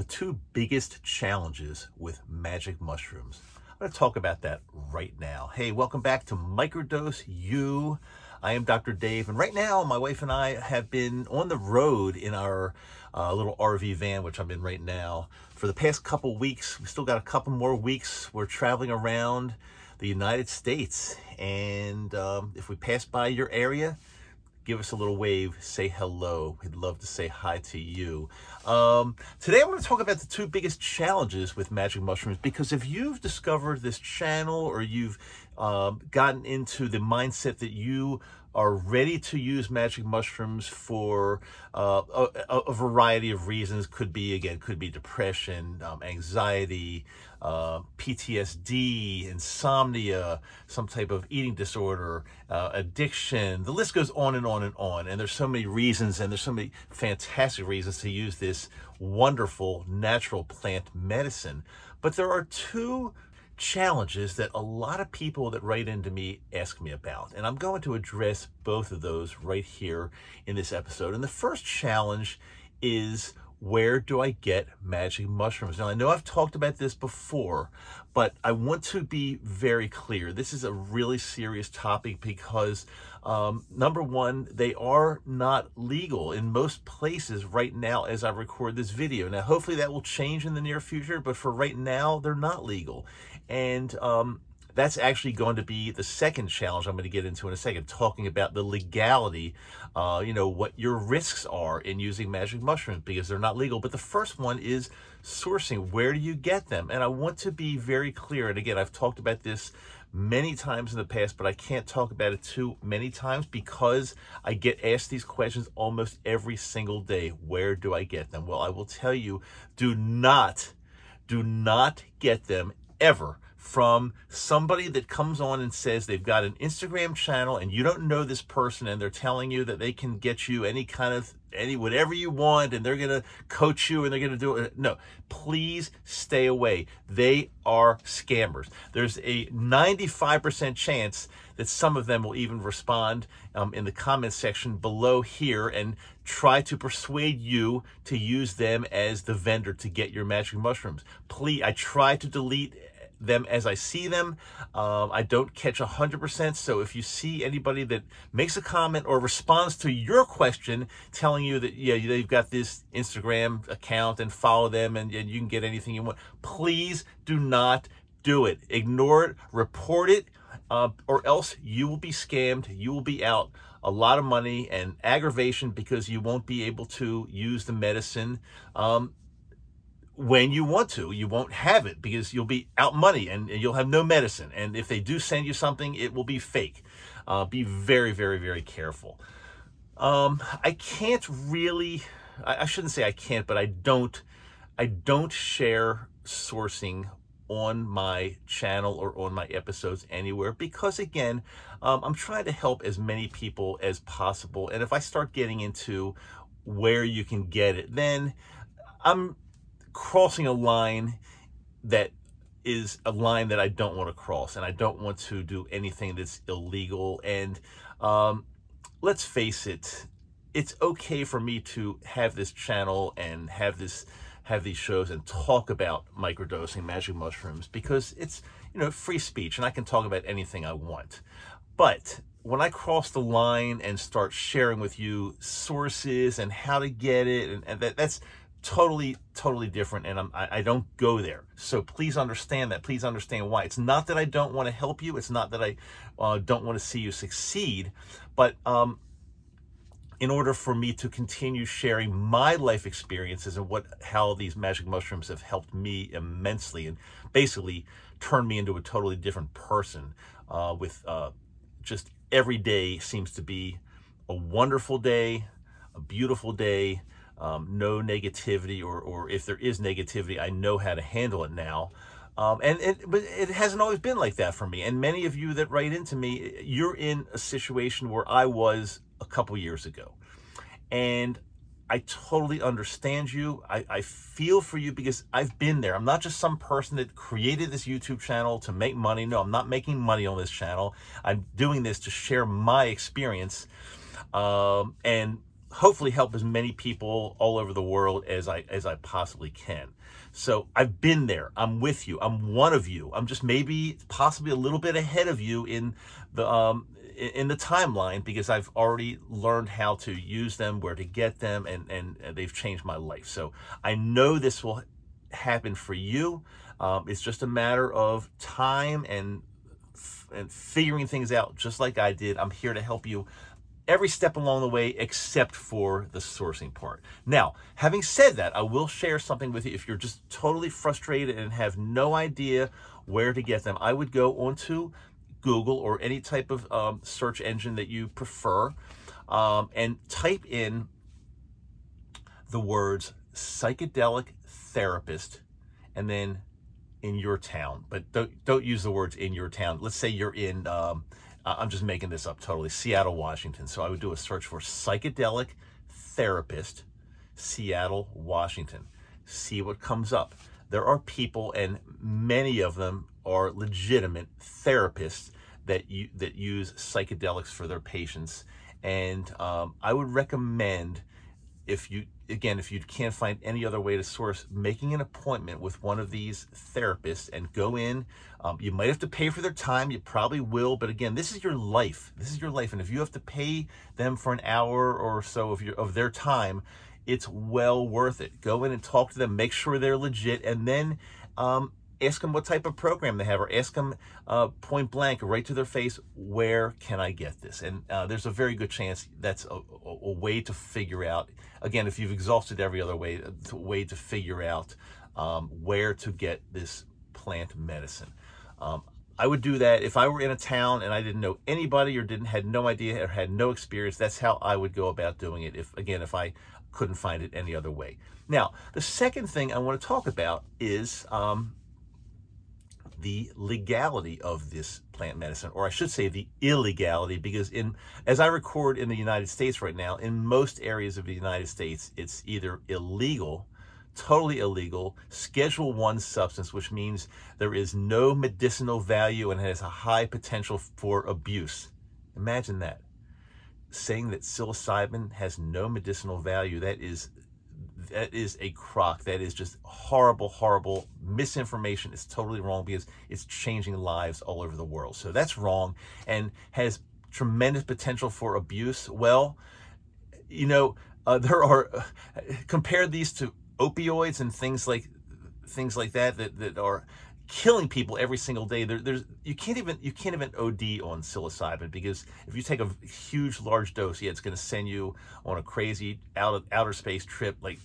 the two biggest challenges with magic mushrooms. I'm going to talk about that right now. Hey, welcome back to Microdose You. I am Dr. Dave, and right now, my wife and I have been on the road in our uh, little RV van, which I'm in right now, for the past couple weeks. We still got a couple more weeks. We're traveling around the United States, and um, if we pass by your area, give us a little wave, say hello. We'd love to say hi to you. Um, today, I'm going to talk about the two biggest challenges with magic mushrooms because if you've discovered this channel or you've um, gotten into the mindset that you are ready to use magic mushrooms for uh, a, a, variety of reasons. Could be, again, could be depression, um, anxiety, uh, PTSD, insomnia, some type of eating disorder, uh, addiction. The list goes on and on and on. And there's so many reasons, and there's so many fantastic reasons to use this wonderful natural plant medicine. But there are two challenges that a lot of people that write into me ask me about. And I'm going to address both of those right here in this episode. And the first challenge is where do I get magic mushrooms? Now, I know I've talked about this before, but I want to be very clear. This is a really serious topic because, um, number one, they are not legal in most places right now as I record this video. Now, hopefully that will change in the near future, but for right now, they're not legal. And um, that's actually going to be the second challenge I'm going to get into in a second, talking about the legality, uh, you know, what your risks are in using magic mushrooms because they're not legal. But the first one is sourcing. Where do you get them? And I want to be very clear. And again, I've talked about this many times in the past, but I can't talk about it too many times because I get asked these questions almost every single day. Where do I get them? Well, I will tell you, do not, do not get them ever from somebody that comes on and says they've got an Instagram channel and you don't know this person and they're telling you that they can get you any kind of any whatever you want and they're going to coach you and they're going to do it. No please stay away. They are scammers. There's a 95% chance that some of them will even respond um, in the comment section below here and try to persuade you to use them as the vendor to get your magic mushrooms. Please i try to delete them as I see them. Um, I don't catch 100%. So if you see anybody that makes a comment or responds to your question telling you that, yeah, they've got this Instagram account and follow them and, and you can get anything you want, please do not do it. Ignore it, report it, uh, or else you will be scammed. You will be out a lot of money and aggravation because you won't be able to use the medicine. Um, when you want to. You won't have it because you'll be out money and, you'll have no medicine. And if they do send you something, it will be fake. Uh, be very, very, very careful. Um, I can't really. I, I shouldn't say I can't, but I don't. I don't share sourcing on my channel or on my episodes anywhere because again um, i'm trying to help as many people as possible and if i start getting into where you can get it then i'm crossing a line that is a line that I don't want to cross, and I don't want to do anything that's illegal. And um, let's face it, it's okay for me to have this channel and have this have these shows and talk about microdosing magic mushrooms because it's you know free speech and I can talk about anything I want. But when I cross the line and start sharing with you sources and how to get it, and, and that, that's totally totally different and I'm, I, I don't go there. So please understand that. Please understand why. It's not that i don't want to help you. It's not that i uh, don't want to see you succeed but um, in order for me to continue sharing my life experiences and what how these magic mushrooms have helped me immensely and basically turned me into a totally different person uh, with uh, just every day seems to be a wonderful day a beautiful day um, no negativity, or, or if there is negativity, I know how to handle it now. Um, and it, but it hasn't always been like that for me. And many of you that write into me, you're in a situation where I was a couple years ago. And I totally understand you. I, I feel for you because I've been there. I'm not just some person that created this YouTube channel to make money. No, I'm not making money on this channel. I'm doing this to share my experience. Um, and hopefully help as many people all over the world as I as I possibly can. So I've been there. I'm with you. I'm one of you. I'm just maybe possibly a little bit ahead of you in the um, in the timeline because I've already learned how to use them, where to get them, and and they've changed my life. So I know this will happen for you. Um, it's just a matter of time and and figuring things out, just like I did. I'm here to help you every step along the way except for the sourcing part. Now, having said that, I will share something with you. If you're just totally frustrated and have no idea where to get them, I would go onto Google or any type of um, search engine that you prefer um, and type in the words psychedelic therapist and then in your town. But don't, don't use the words in your town. Let's say you're in. Um, I'm just making this up totally. Seattle, Washington. So I would do a search for psychedelic therapist, Seattle, Washington. See what comes up. There are people, and many of them are legitimate therapists that you that use psychedelics for their patients. And um, I would recommend if you again if you can't find any other way to source making an appointment with one of these therapists and go in um, you might have to pay for their time you probably will but again this is your life. This is your life and if you have to pay them for an hour or so of your of their time it's well worth it. Go in and talk to them make sure they're legit and then um, ask them what type of program they have or ask them uh, point blank right to their face where can i get this and uh, there's a very good chance that's a, a, way to figure out again if you've exhausted every other way a way to figure out um, where to get this plant medicine um, I would do that if I were in a town and I didn't know anybody or didn't had no idea or had no experience. That's how I would go about doing it. If again, if I couldn't find it any other way. Now, the second thing I want to talk about is um, the legality of this plant medicine, or I should say the illegality, because in as I record in the United States right now, in most areas of the United States, it's either illegal, totally illegal, Schedule One substance, which means there is no medicinal value and has a high potential for abuse. Imagine that. Saying that psilocybin has no medicinal value, that is that is a crock. That is just horrible, horrible misinformation. It's totally wrong because it's changing lives all over the world. So that's wrong and has tremendous potential for abuse. Well, you know, uh, there are uh, compare these to opioids and things like things like that that, that are killing people every single day. There, there's you can't even you can't even OD on psilocybin because if you take a huge large dose, yeah, it's going to send you on a crazy out of outer space trip like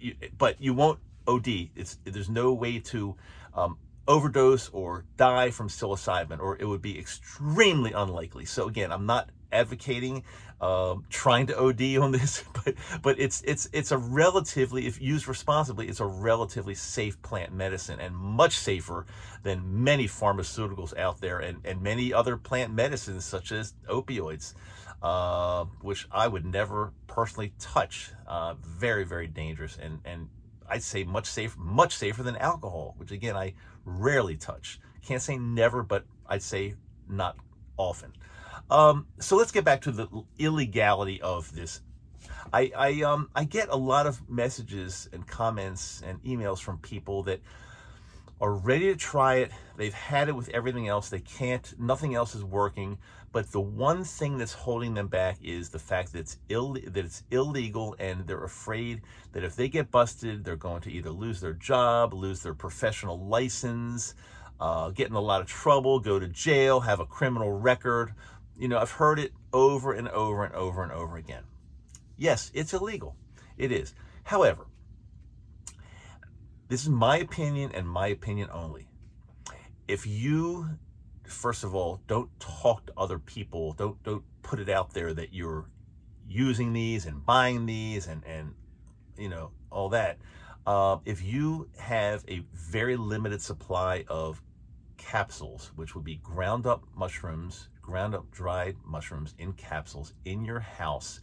you, but you won't OD. It's there's no way to um, overdose or die from psilocybin, or it would be extremely unlikely. So again, I'm not advocating um, trying to OD on this, but but it's it's it's a relatively, if used responsibly, it's a relatively safe plant medicine and much safer than many pharmaceuticals out there and and many other plant medicines such as opioids uh, which I would never personally touch. Uh, very, very dangerous, and and I'd say much safer, much safer than alcohol, which again I rarely touch. Can't say never, but I'd say not often. Um, so let's get back to the illegality of this. I I um I get a lot of messages and comments and emails from people that are ready to try it. They've had it with everything else. They can't, nothing else is working. But the one thing that's holding them back is the fact that it's, Ill, that it's illegal and they're afraid that if they get busted, they're going to either lose their job, lose their professional license, uh, get in a lot of trouble, go to jail, have a criminal record. You know, I've heard it over and over and over and over again. Yes, it's illegal. It is. However, this is my opinion and my opinion only. If you, first of all, don't talk to other people, don't don't put it out there that you're using these and buying these and and you know all that. Uh, if you have a very limited supply of capsules, which would be ground up mushrooms, ground up dried mushrooms in capsules in your house,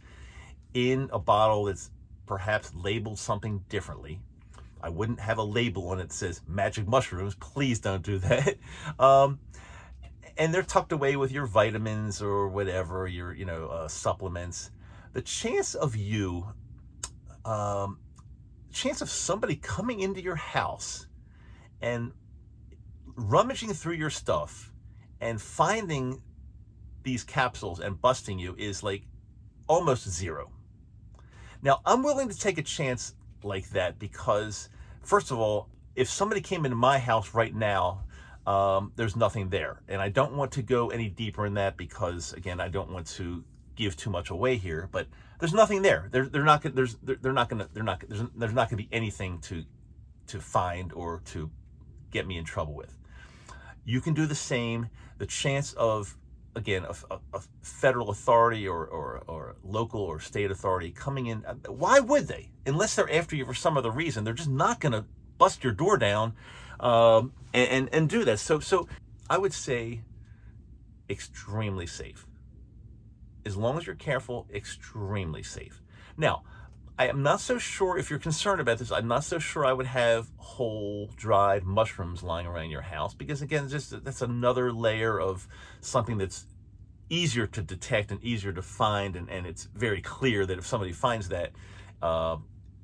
in a bottle that's perhaps labeled something differently, I wouldn't have a label on it that says magic mushrooms. Please don't do that. Um, and they're tucked away with your vitamins or whatever, your, you know, uh, supplements. the chance of you, um, chance of somebody coming into your house and rummaging through your stuff and finding these capsules and busting you is like almost zero. Now, I'm willing to take a chance like that because, first of all, if somebody came into my house right now, um, there's nothing there. And I don't want to go any deeper in that because, again, I don't want to give too much away here. But there's nothing there. They're, they're not. There's. They're, not going to. They're not. There's, there's not going to be anything to, to find or to get me in trouble with. You can do the same. The chance of again, a, a, federal authority or, or, or, local or state authority coming in, uh, why would they? Unless they're after you for some other reason, they're just not going to bust your door down um, and, and, and do that. So, so I would say extremely safe. As long as you're careful, extremely safe. Now, I am not so sure if you're concerned about this. I'm not so sure I would have whole dried mushrooms lying around your house because again, just that's another layer of something that's easier to detect and easier to find, and, and it's very clear that if somebody finds that, uh,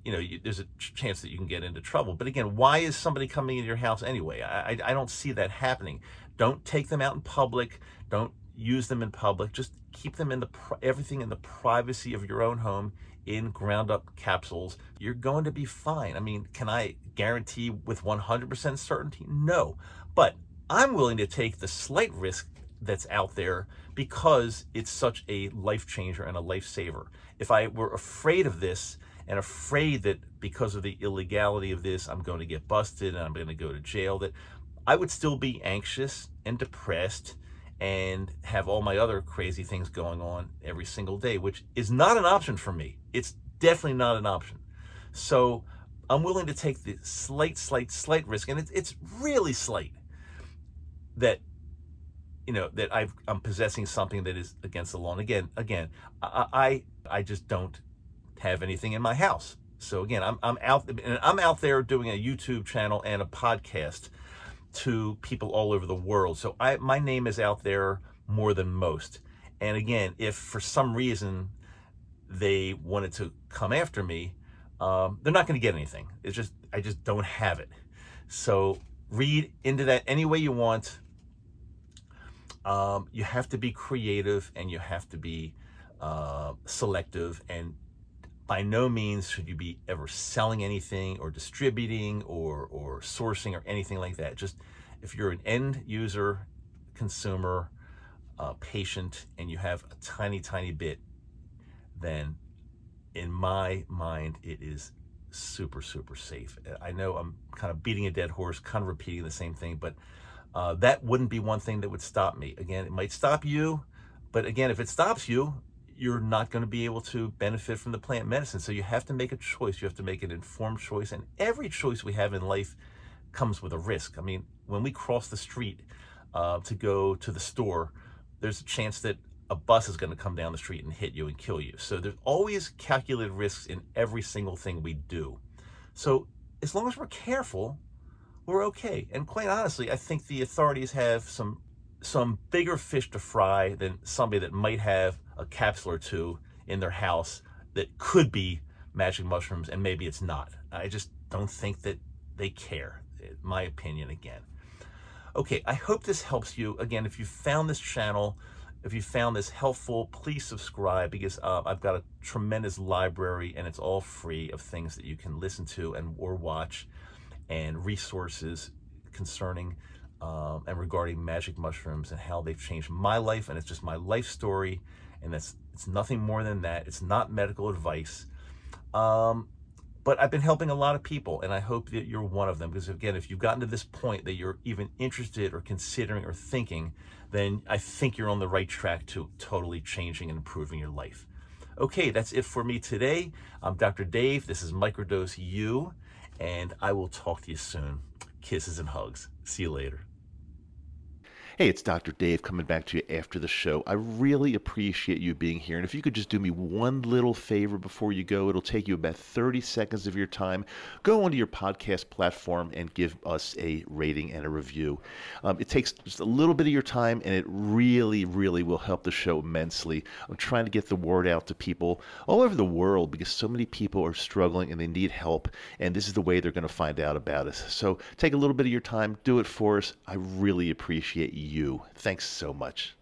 you know, you, there's a chance that you can get into trouble. But again, why is somebody coming into your house anyway? I, I, I don't see that happening. Don't take them out in public. Don't use them in public. Just keep them in the everything in the privacy of your own home in ground up capsules, you're going to be fine. I mean, can I guarantee with 100% certainty? No. But I'm willing to take the slight risk that's out there because it's such a life changer and a lifesaver. If I were afraid of this and afraid that because of the illegality of this, I'm going to get busted and I'm going to go to jail, that I would still be anxious and depressed and have all my other crazy things going on every single day, which is not an option for me. It's definitely not an option. So I'm willing to take the slight, slight, slight risk, and it's, it's really slight that you know that i am possessing something that is against the law. And again, again, I, I I just don't have anything in my house. So again, I'm I'm out I'm out there doing a YouTube channel and a podcast to people all over the world. So I my name is out there more than most. And again, if for some reason they wanted to come after me, um, they're not going to get anything. It's just I just don't have it. So read into that any way you want. Um, you have to be creative and you have to be uh, selective and by no means should you be ever selling anything or distributing or, or sourcing or anything like that. Just if you're an end user, consumer, uh, patient, and you have a tiny, tiny bit, then in my mind, it is super, super safe. I know I'm kind of beating a dead horse, kind of repeating the same thing, but uh, that wouldn't be one thing that would stop me. Again, it might stop you, but again, if it stops you, you're not going to be able to benefit from the plant medicine. So you have to make a choice. You have to make an informed choice. And every choice we have in life comes with a risk. I mean, when we cross the street uh, to go to the store, there's a chance that a bus is going to come down the street and hit you and kill you. So there's always calculated risks in every single thing we do. So as long as we're careful, we're okay. And quite honestly, I think the authorities have some some bigger fish to fry than somebody that might have a capsule or two in their house that could be magic mushrooms and maybe it's not. I just don't think that they care. My opinion again. Okay, I hope this helps you. Again, if you found this channel, if you found this helpful, please subscribe because uh, I've got a tremendous library and it's all free of things that you can listen to and or watch and resources concerning um, and regarding magic mushrooms and how they've changed my life and it's just my life story and that's it's nothing more than that. It's not medical advice. Um, but I've been helping a lot of people, and I hope that you're one of them. Because again, if you've gotten to this point that you're even interested or considering or thinking, then I think you're on the right track to totally changing and improving your life. Okay, that's it for me today. I'm Dr. Dave. This is Microdose U, and I will talk to you soon. Kisses and hugs. See you later. Hey, it's Dr. Dave coming back to you after the show. I really appreciate you being here. And if you could just do me one little favor before you go, it'll take you about 30 seconds of your time. Go onto your podcast platform and give us a rating and a review. Um, it takes just a little bit of your time, and it really, really will help the show immensely. I'm trying to get the word out to people all over the world because so many people are struggling and they need help. And this is the way they're going to find out about us. So take a little bit of your time, do it for us. I really appreciate you. Thanks so much.